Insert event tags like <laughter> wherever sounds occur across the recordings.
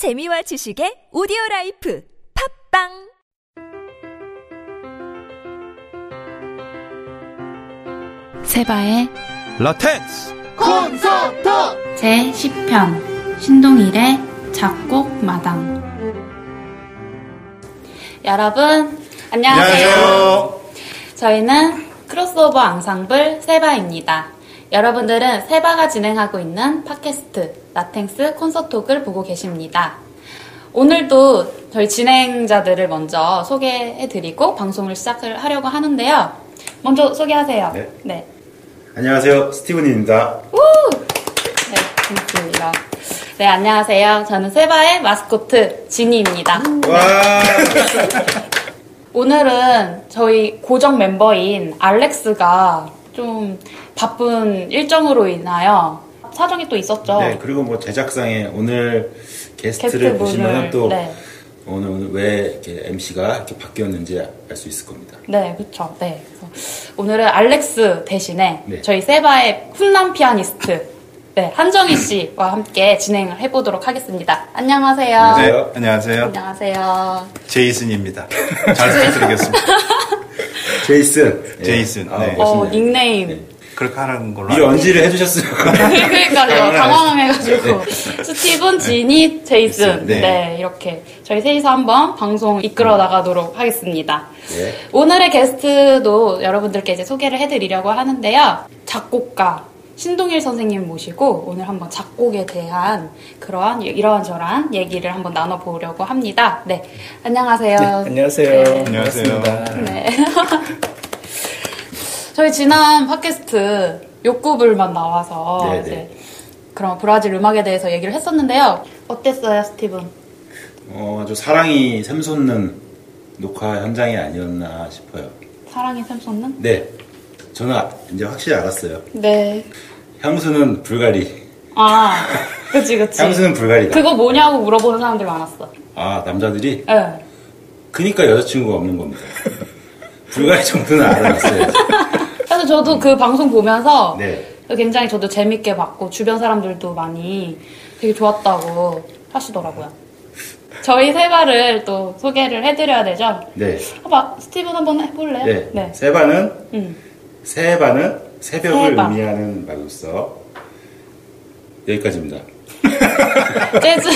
재미와 지식의 오디오 라이프 팟빵! 세바의 라텍스! 콘서트! 제 10편 신동일의 작곡 마당. 여러분 안녕하세요. 저희는 크로스오버 앙상블 세바입니다. 여러분들은 세바가 진행하고 있는 팟캐스트 라텍스 콘서톡을 보고 계십니다. 오늘도 저희 진행자들을 먼저 소개해드리고 방송을 시작을 하려고 하는데요. 먼저 소개하세요. 네. 네. 안녕하세요. 스티븐입니다. 네, 고맙습니다. 네, 안녕하세요. 저는 세바의 마스코트 지니입니다. 와! <laughs> 오늘은 저희 고정 멤버인 알렉스가 좀 바쁜 일정으로 인하여 사정이 또 있었죠. 네, 그리고 뭐 제작상에 오늘 게스트를 보시면 또 네. 오늘, 오늘 왜 이렇게 MC가 이렇게 바뀌었는지 알 수 있을 겁니다. 네, 그렇죠. 네. 그래서 오늘은 알렉스 대신에 네. 저희 세바의 훈남 피아니스트 네, 한정희 씨와 함께 진행을 해보도록 하겠습니다. 안녕하세요. 안녕하세요. 네, 안녕하세요. 안녕하세요. 제이슨입니다. 잘 부탁드리겠습니다. 제이슨. 예. 제이슨, 아, 네. 어. 닉네임. 네. 그렇게 하는 걸로. 미리 언지를 해주셨어요. <laughs> 그러니까요. 당황해가지고. <laughs> 스티븐, 지니, 제이슨. 네. 네. 이렇게 저희 셋이서 한번 방송 이끌어 나가도록 하겠습니다. 네. 오늘의 게스트도 여러분들께 이제 소개를 해드리려고 하는데요. 작곡가 신동일 선생님 모시고 오늘 한번 작곡에 대한 그러한 이러한저러한 얘기를 한번 나눠보려고 합니다. 네. 안녕하세요. 안녕하세요. 네. 안녕하세요. 반갑습니다. 네. <laughs> 저희 지난 팟캐스트 욕구불만 나와서 네, 이제 네. 그런 브라질 음악에 대해서 얘기를 했었는데요. 어땠어요, 스티븐? 어, 아주 사랑이 샘솟는 녹화 현장이 아니었나 싶어요. 사랑이 샘솟는? 네. 저는 아- 이제 확실히 알았어요. 네. 향수는 불가리. 아, 그치, 그치. <laughs> 향수는 불가리다. 그거 뭐냐고 물어보는 사람들 많았어. 아, 남자들이? 네. 그니까 여자친구가 없는 겁니다. 불가리 정도는 알아냈어요. <laughs> 그래서 저도 그 방송 보면서 네. 굉장히 저도 재밌게 봤고 주변 사람들도 많이 되게 좋았다고 하시더라고요. 저희 세바를 또 소개를 해드려야 되죠? 네. 한번 스티븐 한번 해볼래요? 네. 세바는 음. 세바는 새벽을 세바. 의미하는 말로써 여기까지입니다. 재즈,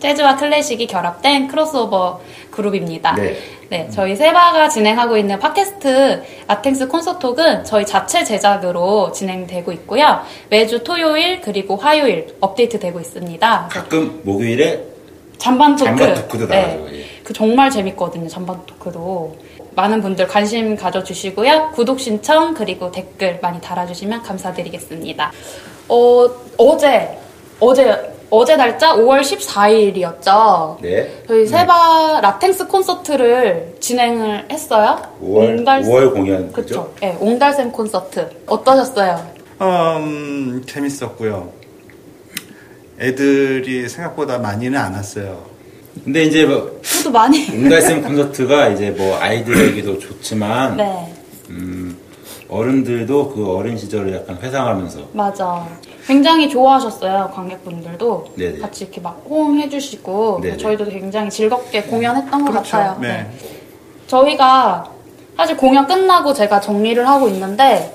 재즈와 클래식이 결합된 크로스오버 그룹입니다. 네. 네, 저희 세바가 진행하고 있는 팟캐스트 아텍스 콘서톡은 저희 자체 제작으로 진행되고 있고요. 매주 토요일 그리고 화요일 업데이트 되고 있습니다. 가끔 목요일에 잔반 토크. 잔반 토크도 나가죠, 예. 그 정말 재밌거든요, 잔반 토크도. 많은 분들 관심 가져주시고요. 구독 신청 그리고 댓글 많이 달아주시면 감사드리겠습니다. 어, 어제, 어제, 어제 날짜 5월 14일이었죠. 네. 저희 세바 라텍스 콘서트를 진행을 했어요. 5월 5월 공연 그쵸. 그죠? 네, 옹달샘 콘서트. 어떠셨어요? 음, 재밌었고요. 애들이 생각보다 많이는 안 왔어요. 근데 이제 뭐 저도 많이. 웅달샘 콘서트가 이제 뭐 아이들에게도 좋지만 네, 음, 어른들도 그 어린 시절을 약간 회상하면서 맞아. 굉장히 좋아하셨어요, 관객분들도. 네네. 같이 이렇게 막 호응해주시고. 네네. 저희도 굉장히 즐겁게 공연했던 것 그렇죠. 같아요. 네. 저희가 사실 공연 끝나고 제가 정리를 하고 있는데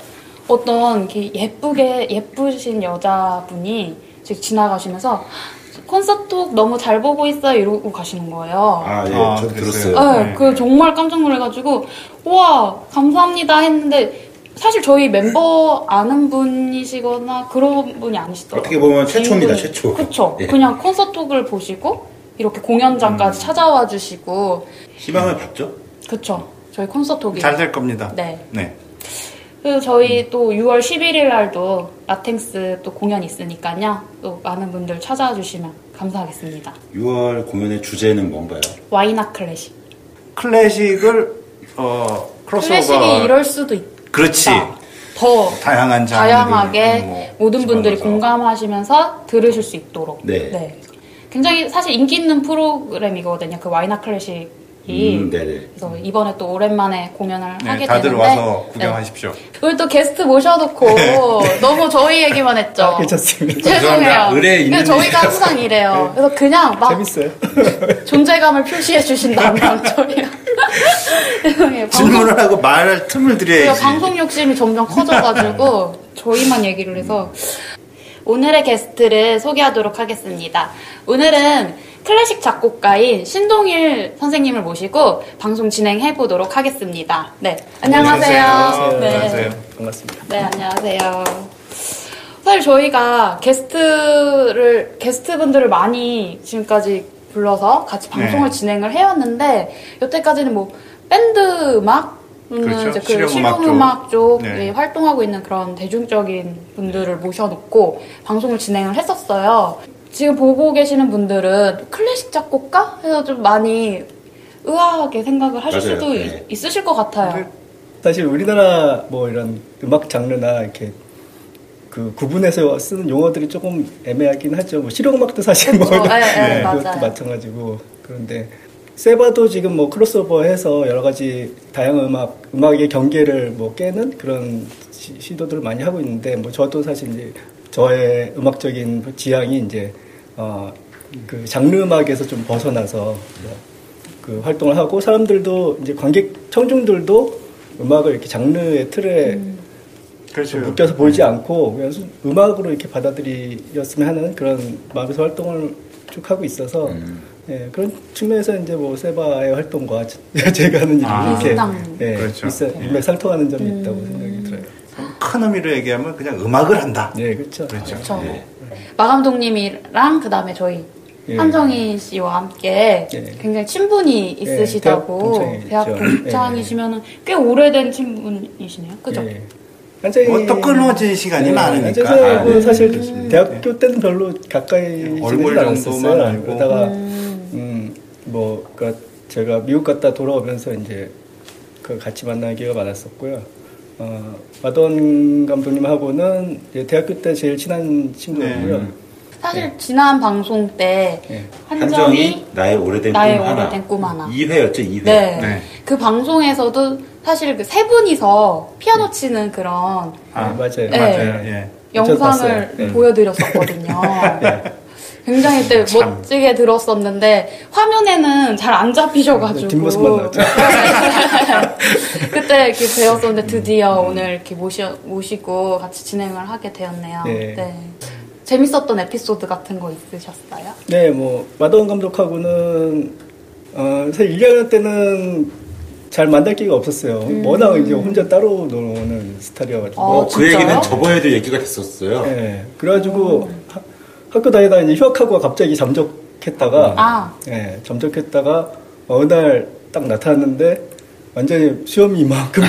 어떤 이렇게 예쁘게 예쁘신 여자분이 지금 지나가시면서 콘서트 너무 잘 보고 있어요 이러고 가시는 거예요. 아, 예, 아, 저도? 들었어요. 네, 네. 그 정말 깜짝 놀래가지고 우와 감사합니다 했는데 사실 저희 멤버 아는 분이시거나 그런 분이 아니시더라고요. 어떻게 보면 최초입니다, 최초. 그쵸. 예. 그냥 콘서트를 보시고 이렇게 공연장까지 음. 찾아와 주시고 희망을 봤죠? 그쵸. 저희 콘서트기 잘될 겁니다. 네. 네. 그리고 저희 또 6월 11일 날도 라텍스 또 공연 있으니까요. 또 많은 분들 찾아와 주시면 감사하겠습니다. 6월 공연의 주제는 뭔가요? Why Not 클래식. 클래식을, 어, 크로스오버. 클래식이 이럴 수도 있다. 그렇지. 더 다양한. 다양하게 모든 분들이 집어넣어서. 공감하시면서 들으실 수 있도록. 네. 굉장히 사실 인기 있는 프로그램이거든요. 그 Why Not 클래식은 음, 네네. 그래서 이번에 또 오랜만에 공연을 네, 하게 다들 되는데 와서 네. 구경하십시오. 오늘 또 게스트 모셔놓고 너무 저희 얘기만 했죠. 아, 괜찮습니다. 죄송해요. 의뢰 있는 근데 저희가. 항상 이래요. 그래서 그냥 막 재밌어요. <laughs> 존재감을 표시해 주신다면 저희가 <laughs> <laughs> 죄송해요. 질문을 하고 말할 틈을 드려야지. 방송 욕심이 점점 커져가지고 저희만 얘기를 해서 오늘의 게스트를 소개하도록 하겠습니다. 오늘은 클래식 작곡가인 신동일 선생님을 모시고 방송 진행해 보도록 하겠습니다. 네, 안녕하세요. 안녕하세요. 네. 안녕하세요. 반갑습니다. 네, 안녕하세요. 사실 저희가 게스트를, 게스트분들을 많이 지금까지 불러서 같이 방송을 네. 진행을 해왔는데, 여태까지는 뭐, 밴드 음악, 음, 그렇죠. 이제 그 실용음악 쪽. 실용음악 쪽 네. 예, 활동하고 있는 그런 대중적인 분들을 모셔놓고 방송을 진행을 했었어요. 지금 보고 계시는 분들은 클래식 작곡가? 해서 좀 많이 의아하게 생각을 하실 맞아요. 수도 네. 있- 있으실 것 같아요. 네. 사실 우리나라 뭐 이런 음악 장르나 이렇게 그 구분해서 쓰는 용어들이 조금 애매하긴 하죠. 뭐 실용음악도 사실 뭐 그렇죠. 예, 예, 네, 맞아요. 그것도 마찬가지고 그런데 세바도 지금 뭐 크로스오버해서 여러 가지 다양한 음악 음악의 경계를 뭐 깨는 그런 시, 도들을 많이 하고 있는데 뭐 저도 사실 이제 저의 음악적인 지향이 이제 어 그 장르 음악에서 좀 벗어나서 그 활동을 하고 사람들도 이제 관객 청중들도 음악을 이렇게 장르의 틀에 그렇죠. 좀 묶여서 보지 않고 그냥 수- 음악으로 이렇게 받아들였으면 하는 그런 마음에서 활동을 쭉 하고 있어서 음. 예, 그런 측면에서 이제 뭐 세바의 활동과 <laughs> 제가 하는 일이 아. 이렇게. 예, 그렇죠. 비슷- 일맥상통하는 점이 있다고 생각이 들어요. 큰 의미로 얘기하면 그냥 음악을 한다. 네, 그렇죠. 그렇죠. 그렇죠. 네. 마감동님이랑 그 다음에 저희 예. 한정희 씨와 함께 예. 굉장히 친분이 있으시다고 대학 대학 동창이죠. 동창이시면 꽤 오래된 친분이시네요. 그죠? 예. 한정희 뭐 또 끊어진 시간이 네, 많으니까. 한정희 아, 네. 사실 그렇습니다. 대학교 때는 별로 가까이 얼굴. 정도만 알고. 그러다가 음. 음, 뭐, 그 제가 미국 갔다 돌아오면서 이제 그 같이 만나는 기회가 많았었고요. 어, 마돈 감독님하고는 이제 대학교 때 제일 친한 친구였고요. 네. 사실 지난 방송 때 예. 한정희 한정이 나의 오래된 나의 꿈 하나. 오래된 꿈 하나. 2회였죠, 2회. 네. 네. 그 방송에서도 사실 그 세 분이서 피아노 치는 그런 아, 맞아요. 네. 맞아요. 예. 영상을. 네. 보여드렸었거든요. 굉장히 참. 멋지게 들었었는데 화면에는 잘 안 잡히셔가지고 뒷모습만 나왔죠. <laughs> 그때 이렇게 배웠었는데 드디어 오늘 이렇게 모시, 모시고 같이 진행을 하게 되었네요. 네. 재밌었던 에피소드 같은 거 있으셨어요? 네, 뭐, 마돈 감독하고는, 어, 사실 1학년 때는 잘 만날 기회가 없었어요. 워낙 이제 혼자 따로 노는 스타일이어가지고. 어, 어, 그? 얘기는 저번에도 얘기가 됐었어요. 네, 그래가지고 하- 학교 다니다가 이제 휴학하고 갑자기 잠적했다가, 아. 예, 잠적했다가 어느 날 딱 나타났는데 완전히 수염이 이만큼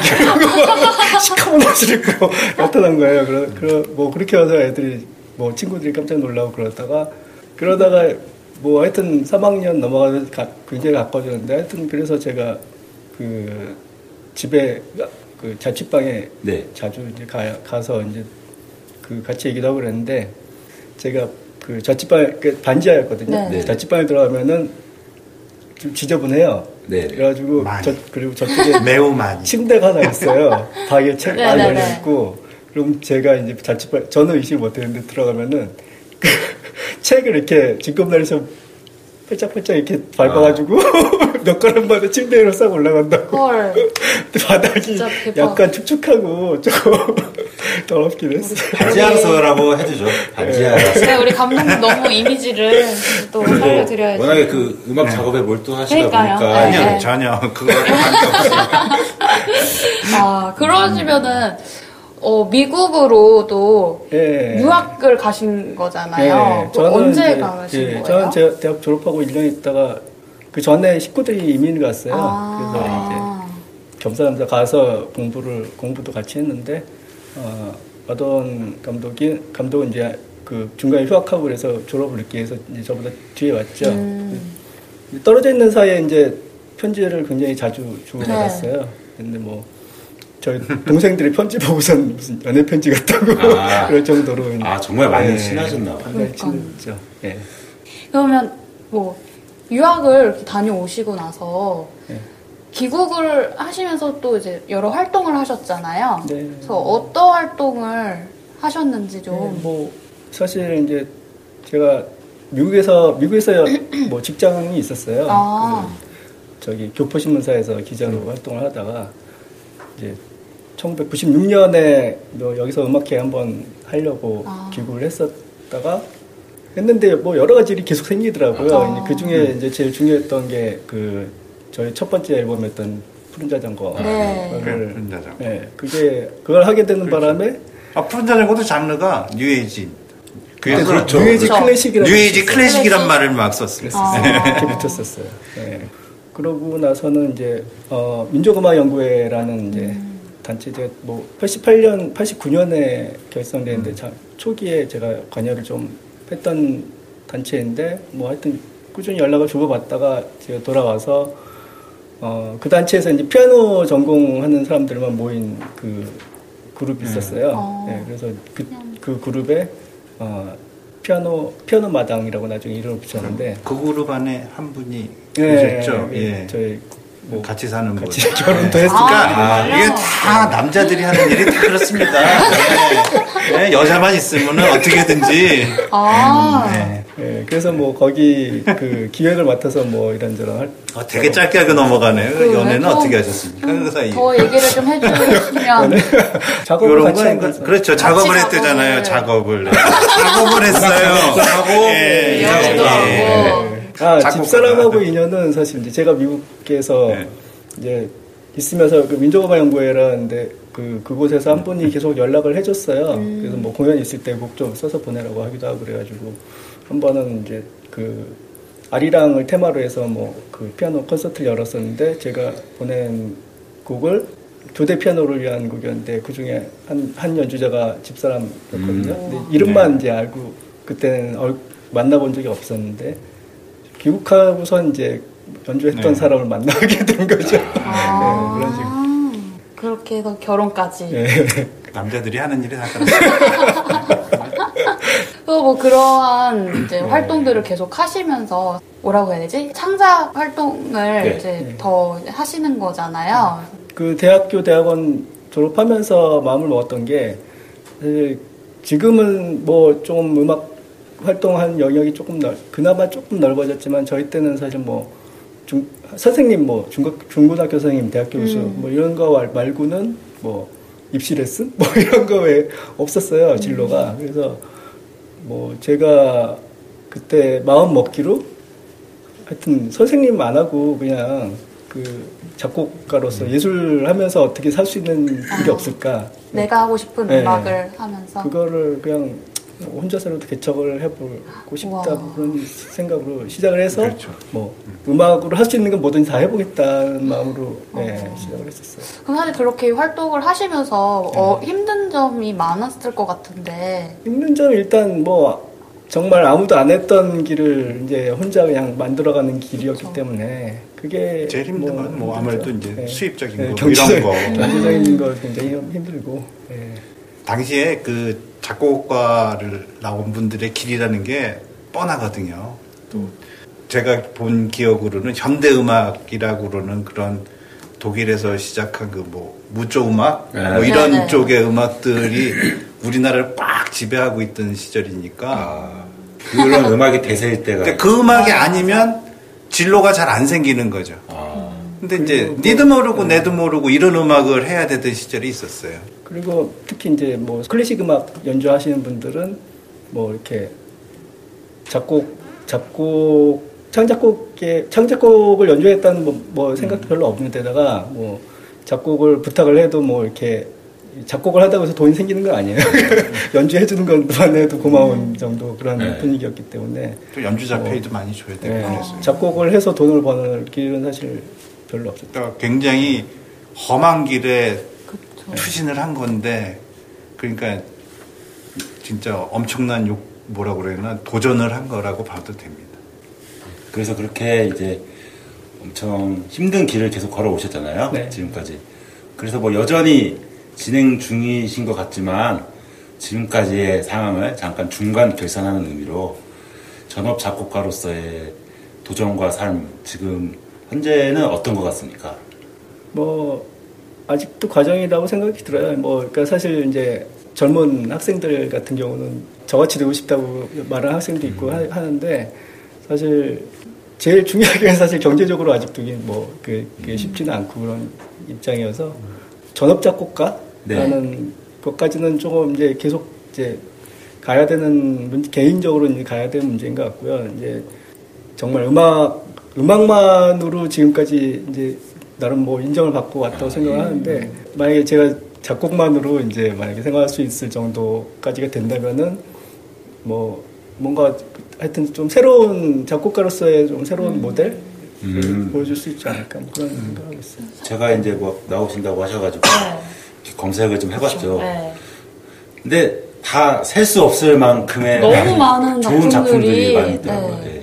시커먼 옷을 입고 나타난 거예요. 그러, 그러, 뭐 그렇게 와서 애들이 뭐 친구들이 깜짝 놀라고 그러다가 그러다가 뭐 하여튼 3학년 넘어가서 가- 굉장히 가까워졌는데 하여튼 그래서 제가 그 집에 그 자취방에 네. 자주 이제 가, 가서 이제 그 같이 얘기도 하고 그랬는데 제가 그 자취방 그 반지하였거든요. 네. 네. 자취방에 들어가면은 좀 지저분해요. 네. 그래가지고 많이. 저 그리고 저쪽에 <laughs> 매우 많이. 침대가 하나 있어요. <laughs> 방에 책 네, 많이 네, 열려 네. 있고 그럼 제가 이제 자취방 저는 의식을 못했는데 들어가면은 그 <laughs> 책을 이렇게 뒷검다리에서 펄짝펄짝 이렇게 밟아가지고 <laughs> 몇 걸음마다 침대 위로 싹 올라간다고. 헐. 바닥이. 약간 축축하고 조금 <laughs> 더럽긴 했어요. 바지하서라고 해주죠. 바지하서. 네, 우리 감독님 너무 이미지를 또 살려드려야지. 워낙에 그 음악 작업에 몰두하시다 그러니까요. 보니까 네. 아니요, 전혀. 그거. <laughs> 아, 그러시면은, 어, 미국으로도 예. 유학을 가신 거잖아요. 그 저는 언제 가신 예, 거예요? 저는 제 대학 졸업하고 1년 있다가 그 전에 식구들이 이민 갔어요. 그래서 아, 이제 겸사겸사 가서 공부를 공부도 같이 했는데 어, 마돈 감독이 감독은 이제 그 중간에 휴학하고 그래서 졸업을 늦게 해서 이제 저보다 뒤에 왔죠. 음. 떨어져 있는 사이에 이제 편지를 굉장히 자주 주고 네. 받았어요. 근데 뭐 저희 동생들이 편지 보고선 무슨 연애 편지 같다고 아. <laughs> 그럴 정도로 아, 정말 많이 네. 친하셨나 봐요. 굉장히 그러니까. 친했죠. 예. 그러면 뭐 유학을 다녀오시고 나서 네. 귀국을 하시면서 또 이제 여러 활동을 하셨잖아요. 네. 그래서 어떤 활동을 하셨는지 좀. 네, 뭐 사실 이제 제가 미국에서 미국에서 <clears throat> 뭐 직장이 있었어요. 아. 그 저기 교포신문사에서 기자로 활동을 하다가 이제 1996년에 뭐 여기서 음악회 한번 하려고 아. 귀국을 했었다가 했는데 뭐 여러 가지 일이 계속 생기더라고요. 아. 그 중에 이제 제일 중요했던 게 그 저희 첫 번째 앨범이었던 푸른 자전거. 네. 그래, 그거를 푸른 자전거. 네, 그게 그걸 하게 되는 바람에 아, 푸른 자전거도 장르가 뉴에이지. 그래서 그렇죠. 뉴에이지 그렇죠. 클래식이라는 뉴에이지 게 클래식이란 클래식? 말을 막 썼어요. 아. 이렇게 붙었었어요. 네. 그러고 나서는 이제 어, 민족음악연구회라는 이제 단체 제가 뭐 88년, 89년에 결성됐는데 자- 초기에 제가 관여를 좀 했던 단체인데 뭐 하여튼 꾸준히 연락을 주고받다가 제가 돌아와서 어, 그 단체에서 이제 피아노 전공하는 사람들만 모인 그 그룹이 있었어요. 어. 네, 그래서 그, 그 그룹에 어, 피아노 피아노 마당이라고 나중에 이름을 붙였는데 그 그룹 안에 한 분이 네, 계셨죠. 예, 예. 저희 뭐 같이 사는 분. 같이 결혼도 네. 했으니까 그러니까 아, 이게 다 남자들이 하는 일이 다 그렇습니다. 네. 네, 여자만 있으면 어떻게든지. 아. 네. 예, 그래서 뭐 거기 그 기획을 맡아서 뭐 이런저런 할, 어, 되게 짧게 하고 넘어가네요. 그 연애는 좀- 어떻게 하셨습니까? 그 사이. 더 얘기를 좀 해주시면. <laughs> 작업을 같이 거, 하면서 그렇죠. 작업을. 했대잖아요. 작업을. 작업을 했어요. <laughs> 하고 예, 연애도 예. 아, 작곡가가. 집사람하고 인연은 사실 이제 제가 미국에서 네. 이제 있으면서 그 민족음악 연구회라는데 그 그곳에서 한 분이 계속 연락을 해줬어요. 그래서 뭐 공연 있을 때 곡 좀 써서 보내라고 하기도 하고 그래가지고 한 번은 이제 그 아리랑을 테마로 해서 뭐 그 피아노 콘서트를 열었었는데 제가 보낸 곡을 두 대 피아노를 위한 곡이었는데 그 중에 한, 한 연주자가 집사람이었거든요. 근데 이름만 이제 알고 그때는 얼- 만나본 적이 없었는데 귀국하고선 이제 연주했던 네. 사람을 만나게 된 거죠. 아. <laughs> 네, 그런 식으로. 그렇게 해서 결혼까지. 네. 남자들이 하는 일이 다 그렇습니다. <laughs> 또뭐 그러한 이제 활동들을 계속 하시면서 뭐라고 해야 되지? 창작 활동을 네. 이제 더 하시는 거잖아요. 그 대학교 대학원 졸업하면서 마음을 먹었던 게 사실 지금은 뭐 좀 음악 활동한 영역이 조금 넓 그나마 조금 넓어졌지만 저희 때는 사실 뭐 중, 선생님 뭐 중국 중고등학교 선생님 대학교 교수 음. 뭐 이런 거 말- 말고는 뭐 입시 레슨 <laughs> 뭐 이런 거 왜 없었어요 진로가 그래서 뭐 제가 그때 마음 먹기로 하여튼 선생님 안 하고 그냥 그 작곡가로서 예술 하면서 어떻게 살 수 있는 일이 아. 없을까 내가 하고 싶은 네. 음악을 하면서. 그거를 그냥 혼자서라도 개척을 해보고 싶다 우와. 그런 생각으로 시작을 해서 그렇죠. 뭐 음악으로 할 수 있는 건 뭐든지 다 해보겠다는 마음으로 네, 어. 시작을 했었어요. 그럼 사실 그렇게 활동을 하시면서 어, 힘든 점이 많았을 것 같은데. 힘든 점은 일단 뭐 정말 아무도 안 했던 길을 이제 혼자 그냥 만들어가는 길이었기 그렇죠. 때문에 그게 제일 힘든 건뭐 아무래도 이제 수입적인 거, 뭐 경제적, 이런 거. 경제적인 거 굉장히 힘들고 예. 당시에 그 작곡가를 나온 분들의 길이라는 게 뻔하거든요. 또 제가 본 기억으로는 현대 음악이라고 그러는 그런 독일에서 시작한 그 뭐 무조 음악 네. 뭐 이런 네 네. 쪽의 음악들이 우리나라를 빡 지배하고 있던 시절이니까 아, 그런 음악이 대세일 때가 그 음악이 아니면 진로가 잘 안 생기는 거죠. 아, 근데 이제 뭐- 니도 모르고 내도 모르고 이런 음악을 해야 되던 시절이 있었어요. 그리고 특히 이제 뭐 클래식 음악 연주하시는 분들은 뭐 이렇게 작곡 작곡 창작곡에 창작곡을 연주했다는 뭐, 뭐 생각도 별로 없는 데다가 뭐 작곡을 부탁을 해도 뭐 이렇게 작곡을 하다고 해서 돈이 생기는 건 아니에요. <laughs> 연주해 주는 것만 해도 고마운 정도 그런 네. 분위기였기 때문에 또 연주자 어. 페이도 많이 줘야 되고 네, 그랬어요. 작곡을 해서 돈을 버는 길은 사실 별로 없었죠. 그러니까 굉장히 험한 길에 그쵸. 추진을 한 건데 그러니까 진짜 엄청난 욕 뭐라 그래나 도전을 한 거라고 봐도 됩니다. 그래서 그렇게 이제 엄청 힘든 길을 계속 걸어 오셨잖아요. 네. 지금까지. 그래서 뭐 여전히 진행 중이신 것 같지만 지금까지의 상황을 잠깐 중간 결산하는 의미로 전업 작곡가로서의 도전과 삶 지금 현재는 어떤 것 같습니까? 뭐 아직도 과정이라고 생각이 들어요. 뭐 그러니까 사실 이제 젊은 학생들 같은 경우는 저같이 되고 싶다고 말하는 학생도 있고 하, 하는데 사실 제일 중요한 게 <laughs> 사실 경제적으로 아직도 뭐 그- 그게 쉽지는 않고 그런 입장이어서 전업 작곡가라는 것까지는 조금 이제 계속 이제 가야 되는 문- 개인적으로 이제 가야 되는 문제인 것 같고요. 이제 정말 음악 음악만으로 지금까지 이제 나름 뭐 인정을 받고 왔다고 생각을 하는데 만약에 제가 작곡만으로 이제 만약에 생각할 수 있을 정도까지가 된다면은 뭐 뭔가 하여튼 좀 새로운 작곡가로서의 좀 새로운 모델 음. 보여줄 수 있지 않을까 뭐 그런 생각하고 있어요. 제가 이제 뭐 나오신다고 하셔가지고 이렇게 검색을 좀 해봤죠. 네. 근데 다 셀 수 없을 만큼의 너무 많은 좋은 작품들이 작품들이, 많이 있더라고요. 네. 예.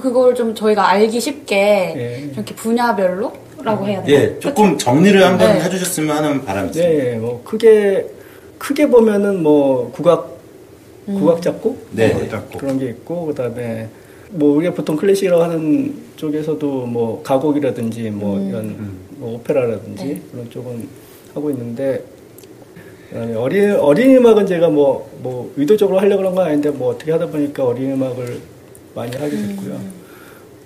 그걸 좀 저희가 알기 쉽게 예. 이렇게 분야별로라고 해야 되나? 예, 조금 정리를 한번 네. 해주셨으면 하는 바람이 있습니다. 네, 뭐 크게 크게 보면은 뭐 국악 국악 작곡 네. 뭐 작곡. 그런 게 있고 그다음에 뭐 우리가 보통 클래식이라고 하는 쪽에서도 뭐 가곡이라든지 뭐 이런 뭐 오페라라든지 네. 그런 쪽은 하고 있는데 그다음에 어린 어린이 음악은 제가 뭐뭐 의도적으로 하려고 그런 건 아닌데 뭐 어떻게 하다 보니까 어린이 음악을 많이 하게 됐고요.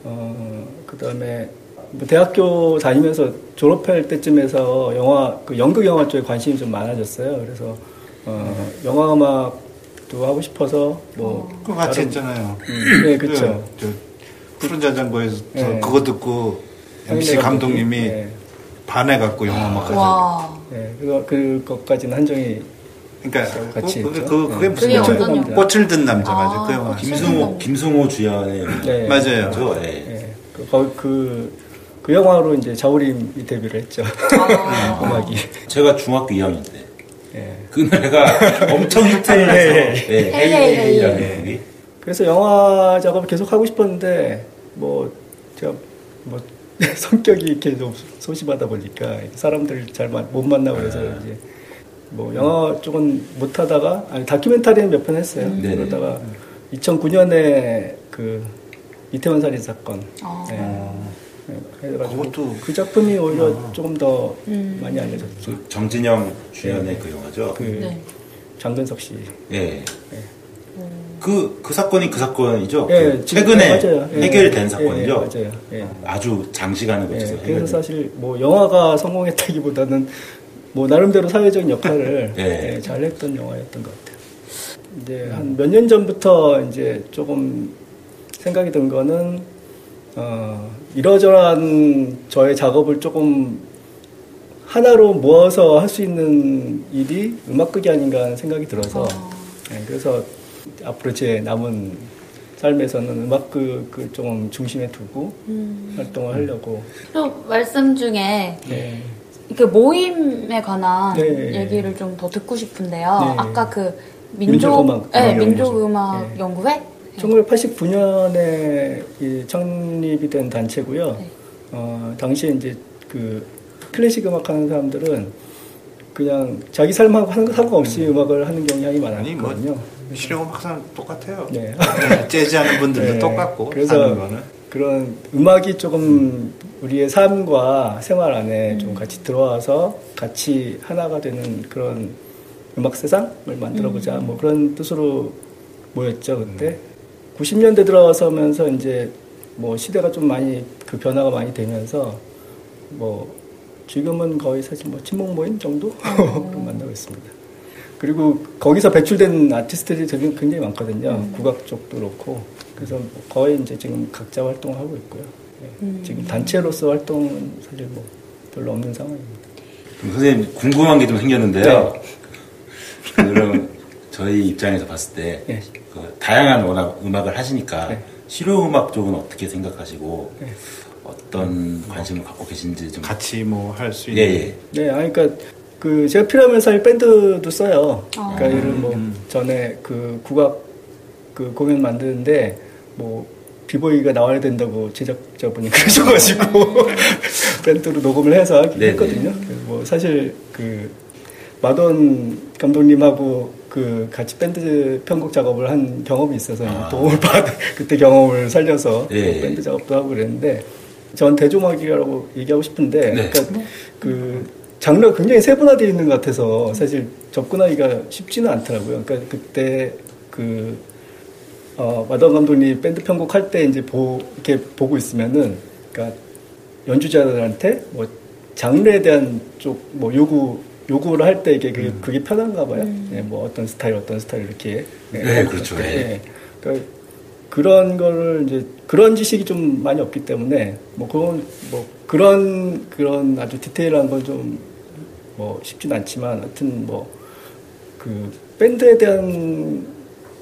어 그 다음에 뭐 대학교 다니면서 졸업할 때쯤에서 영화 그 연극 영화 쪽에 관심이 좀 많아졌어요. 그래서 어 영화 음악도 하고 싶어서 뭐 그거 같이 나름- 했잖아요. 음, 네, 그렇죠. 저 푸른 자전거에서 네. 그거 듣고 MC 감독님이 네, 반해갖고 영화 음악까지. 와. 네, 그거 그것까지는 한정이 그러니까 같이 그, 그. 그, 그게 네. 무슨 그게 영화죠? 어떤 영화? 꽃을 든 남자 맞아. 그 아, 영화. 김승호 김승호 주연의 네. 맞아요. 저 예. 예, 그, 거- 그, 그 영화로 이제 자우림이 데뷔를 했죠. 아. <laughs> 음악이. 제가 중학교 2학년 때. 예. 그 노래가 <laughs> 엄청 히트를 해서 네. 예, 헤이, 헤이 헤이라는 헤이. 곡이 그래서 영화 작업을 계속 하고 싶었는데, 뭐, 제가, 뭐, <laughs> 성격이 이렇게 좀 소심하다 보니까 사람들 잘 못 만나고 그래서 이제 뭐 영화 쪽은 못 하다가, 아니, 다큐멘터리는 몇 편 했어요. 네네. 그러다가 2009년에 그 이태원 살인 사건. 아. 예. 예, 해가지고 그것도- 그 작품이 오히려 조금 더 음. 많이 알려졌죠. 그 정진영 주연의 그 영화죠. 그 네. 장근석 씨. 예. 그, 그 사건이 그 사건이죠. 예, 그 최근에 맞아요. 예, 해결된 예, 사건이죠. 예, 맞아요. 예. 아주 장시간을 예, 거쳐서 그래서. 사실 뭐 영화가 성공했다기보다는 뭐 나름대로 사회적인 역할을 예. <laughs> 예, 잘했던 영화였던 것 같아요. 이제 한 몇 년 전부터 이제 조금 생각이 든 거는 어, 이러저러한 저의 작업을 조금 하나로 모아서 할 수 있는 일이 음악극이 아닌가 하는 생각이 들어서 아. 예, 그래서 앞으로 제 남은 삶에서는 음악극을 조금 중심에 두고 음. 활동을 하려고 또 말씀 중에 네. 그 모임에 관한 네. 얘기를 좀 더 듣고 싶은데요. 네. 아까 그 민족, 민족음악 네. 민족음악 네. 연구회? 1989년에 창립이 된 단체고요. 네. 어, 당시에 이제 그 클래식 음악 하는 사람들은 그냥 자기 삶하고 하는 거 상관없이 음 악을 하는 경향이 뭐 많았거든요. 실용음 항상 똑같아요. 네. 재즈 하는 분들도 <laughs> 네. 똑같고 그래서 하는 그런 음악이 조금 우리의 삶과 생활 안에 좀 같이 들어와서 같이 하나가 되는 그런 음악 세상을 만들어보자 뭐 그런 뜻으로 모였죠 그때 90년대 들어서면서 이제 뭐 시대가 좀 많이 그 변화가 많이 되면서 뭐 지금은 거의 사실 뭐 친목 모임 정도 <laughs> 만나고 있습니다. 그리고 거기서 배출된 아티스트들이 되게 굉장히 많거든요. 국악 쪽도 그렇고. 그래서 뭐 거의 이제 지금 각자 활동을 하고 있고요. 예. 지금 단체로서 활동은 사실 뭐 별로 없는 상황입니다. 선생님 궁금한 게 좀 생겼는데요. 네. <laughs> 그럼 저희 입장에서 봤을 때 네. 그 다양한 워낙 음악을 하시니까 네. 실용 음악 쪽은 어떻게 생각하시고 네. 어떤 관심을 갖고 계신지 좀 같이 뭐 할수 예, 있는 예. 네, 아니, 그러니까 그 제가 필요하면 사실 밴드도 써요. 아. 그러니까 예를 뭐 전에 그 국악 그 공연 만드는데 뭐 비보이가 나와야 된다고 제작자분이 <laughs> 그러셔가지고 <laughs> 밴드로 녹음을 해서. 했거든요. 뭐 사실 그 마돈 감독님하고 그 같이 밴드 편곡 작업을 한 경험이 있어서 도움을 <laughs> 받 그때 경험을 살려서 아. 예, 뭐 밴드 작업도 하고 그랬는데 전 대중음악이라고 얘기하고 싶은데 네. 그러니까 그 장르가 굉장히 세분화되어 있는 것 같아서 사실 접근하기가 쉽지는 않더라고요. 그러니까 그때 그 어, 마던 감독님 밴드 편곡할 때 이제 보, 이렇게 보고 있으면은, 그러니까 연주자들한테 뭐 장르에 대한 쪽 뭐 요구 요구를 할 때 이게 그게, 그게 편한가 봐요. 예, 뭐 어떤 스타일 어떤 스타일 이렇게. 예, 네, 그렇죠. 예. 예. 그러니까 그런 거를 이제 그런 지식이 좀 많이 없기 때문에 뭐 그건 뭐 그런 그런 아주 디테일한 건 좀 뭐 쉽진 않지만 하여튼 뭐 그 밴드에 대한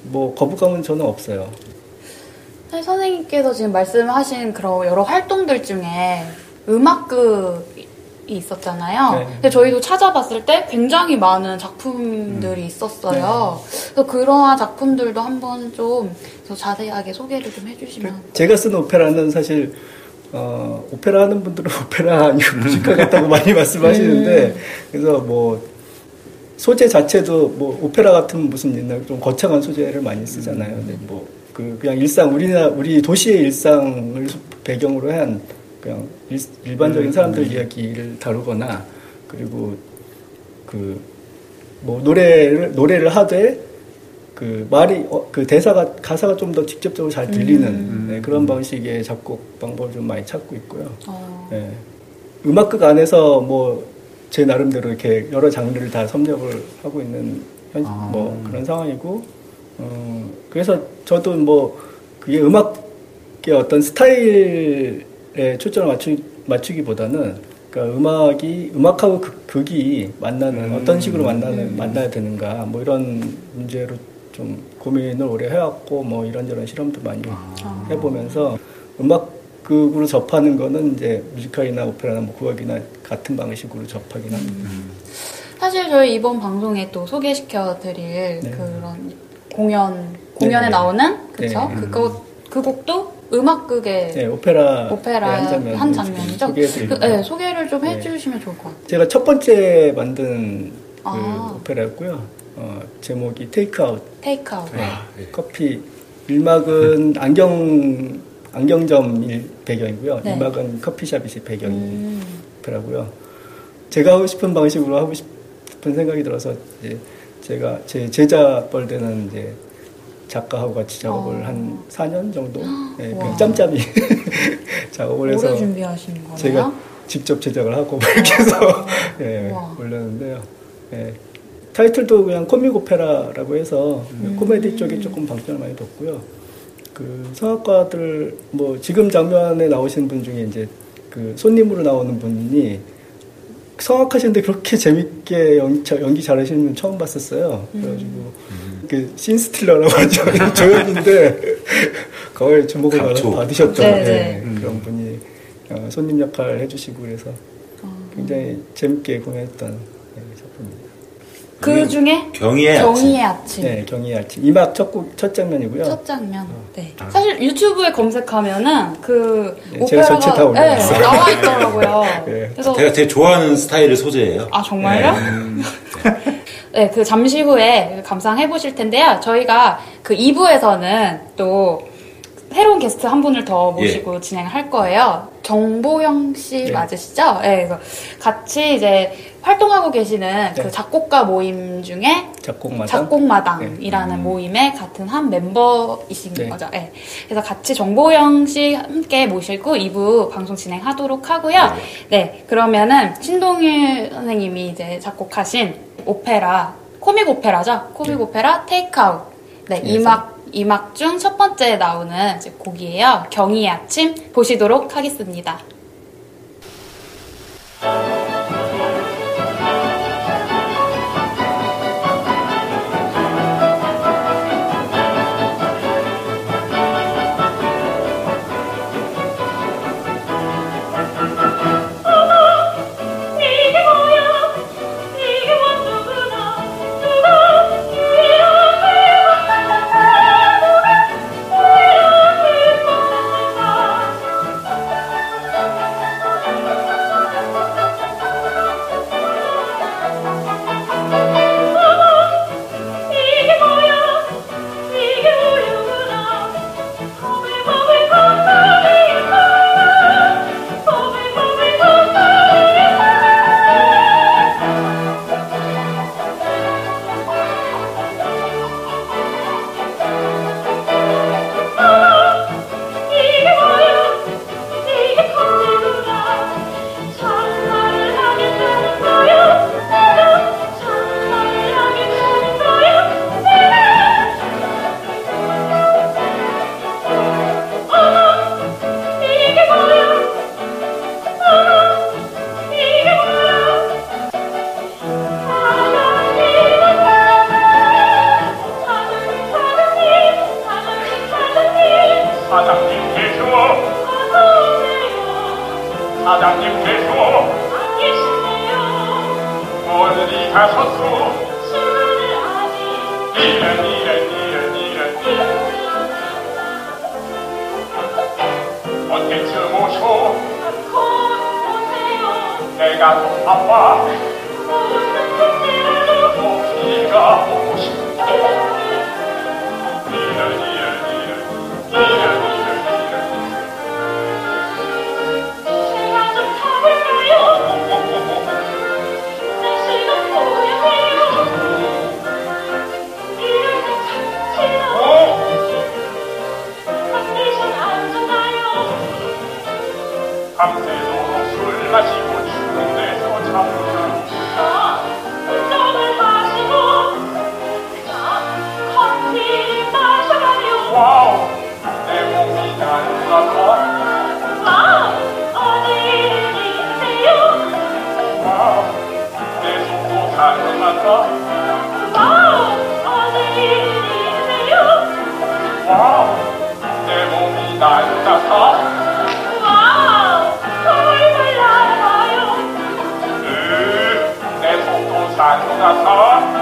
뭐 거부감은 저는 없어요. 사실 선생님께서 지금 말씀하신 그런 여러 활동들 중에 음악극이 있었잖아요. 네. 근데 저희도 찾아봤을 때 굉장히 많은 작품들이 있었어요. 그래서 그러한 작품들도 한번 좀 더 자세하게 소개를 좀 해주시면. 제가 쓴 오페라는 사실 어, 오페라 하는 분들은 <laughs> 오페라 아니고 뮤지컬 같다고 많이 말씀하시는데 그래서 뭐 소재 자체도 뭐 오페라 같은 무슨 옛날 좀 거창한 소재를 많이 쓰잖아요. 근데 뭐그 그냥 일상 우리나 우리 도시의 일상을 배경으로 한 그냥 일, 반적인 사람들 이야기를 다루거나 그리고 그 뭐 노래를 노래를 하되 그 말이 어, 그 대사가 가사가 좀 더 직접적으로 잘 들리는 네, 그런 방식의 작곡 방법을 좀 많이 찾고 있고요. 어, 예. 음악극 안에서 뭐 제 나름대로 이렇게 여러 장르를 다 섭렵을 하고 있는 현, 아. 뭐 그런 상황이고 어, 그래서 저도 뭐 그게 음악의 어떤 스타일에 초점을 맞추, 맞추기보다는 그러니까 음악이 음악하고 극, 극이 만나는 어떤 식으로 만나는 만나야 되는가 뭐 이런 문제로 좀 고민을 오래 해왔고 뭐 이런저런 실험도 많이 해보면서 음악 극으로 접하는 거는 이제 뮤지컬이나 오페라나 뭐 국악이나 같은 방식으로 접하긴 합니다. 사실 저희 이번 방송에 또 소개시켜 드릴 그런 공연, 공연에 네. 나오는, 그쵸? 네. 그거, 그 곡도 음악극의 네, 오페라 오페라 한 장면 한 장면이죠. 소개해드리고 그, 네, 소개를 좀 네. 해주시면 좋을 것 같아요. 제가 첫 번째 만든 그 아. 오페라였고요. 어, 제목이 테이크아웃 테이크아웃. 네. 커피 일막은 안경 안경점 일, 배경이고요. 네. 일막은 커피숍이 배경이 음. 제가 하고 싶은 방식으로 하고 싶은 생각이 들어서 이제 제가 제 제자 뻘대는 이제 작가하고 같이 작업을 어. 한 4년 정도 예, <gasps> 와. 그냥 짬짬이 <laughs> 작업을 해서. 제가 직접 제작을 하고 뭐 이렇게 해서 예, <laughs> 와. 올렸는데요. 예. 타이틀도 그냥 코믹 오페라라고 해서 음. 코미디 쪽에 조금 방점을 많이 뒀고요. 그 성악가들 뭐 지금 장면에 나오신 분 중에 이제 그 손님으로 나오는 분이 성악하시는데 그렇게 재밌게 연, 저- 연기 잘하시는 분 처음 봤었어요. 그래가지고 그 신스틸러라고 하죠. <laughs> 조연인데 거의 주목을 감초. 받- 받으셨죠. 네, 예, 네. 그런 분이 어, 손님 역할 해주시고 그래서 굉장히 재밌게 공연했던 네. 그 중에 경희의 아침. 경희의 아침. 네, 경희 아침 이막 첫, 곡, 첫 장면이고요. 첫 장면. 네. 사실 유튜브에 검색하면은 그 네, 제가 오페라가 올려놨어요. 네, 나와 있더라고요. <laughs> 네. 그래서 제가 되게 좋아하는 스타일의 소재예요. 아 정말요? 네, <laughs> 그 잠시 후에 감상해 보실 텐데요. 저희가 그 2부에서는 또 새로운 게스트 한 분을 더 모시고 진행을 할 거예요. 정보영 씨 네. 맞으시죠? 네, 그래서 같이 이제 활동하고 계시는 네. 그 작곡가 모임 중에 작곡마당. 작곡마당이라는 모임의 같은 한 멤버이신 네. 거죠. 네. 그래서 같이 정보영 씨 함께 모시고 2부 방송 진행하도록 하고요. 네. 그러면은 신동일 선생님이 이제 작곡하신 오페라, 코믹 오페라죠? 코믹 오페라 테이크아웃. 네. 그래서? 2막, 2막 중 첫 번째 나오는 곡이에요. 경희의 아침 보시도록 하겠습니다. 계시오. 사장님 계시오. 안 계신데요 어디 가셨소 오시오. 밤새도록 술 마시고 추운 데서 마셔봐요. 와우 내 몸이 날아가 와? 와우 내 속도 일이세요? 와우 내 몸이 날아가 펄펄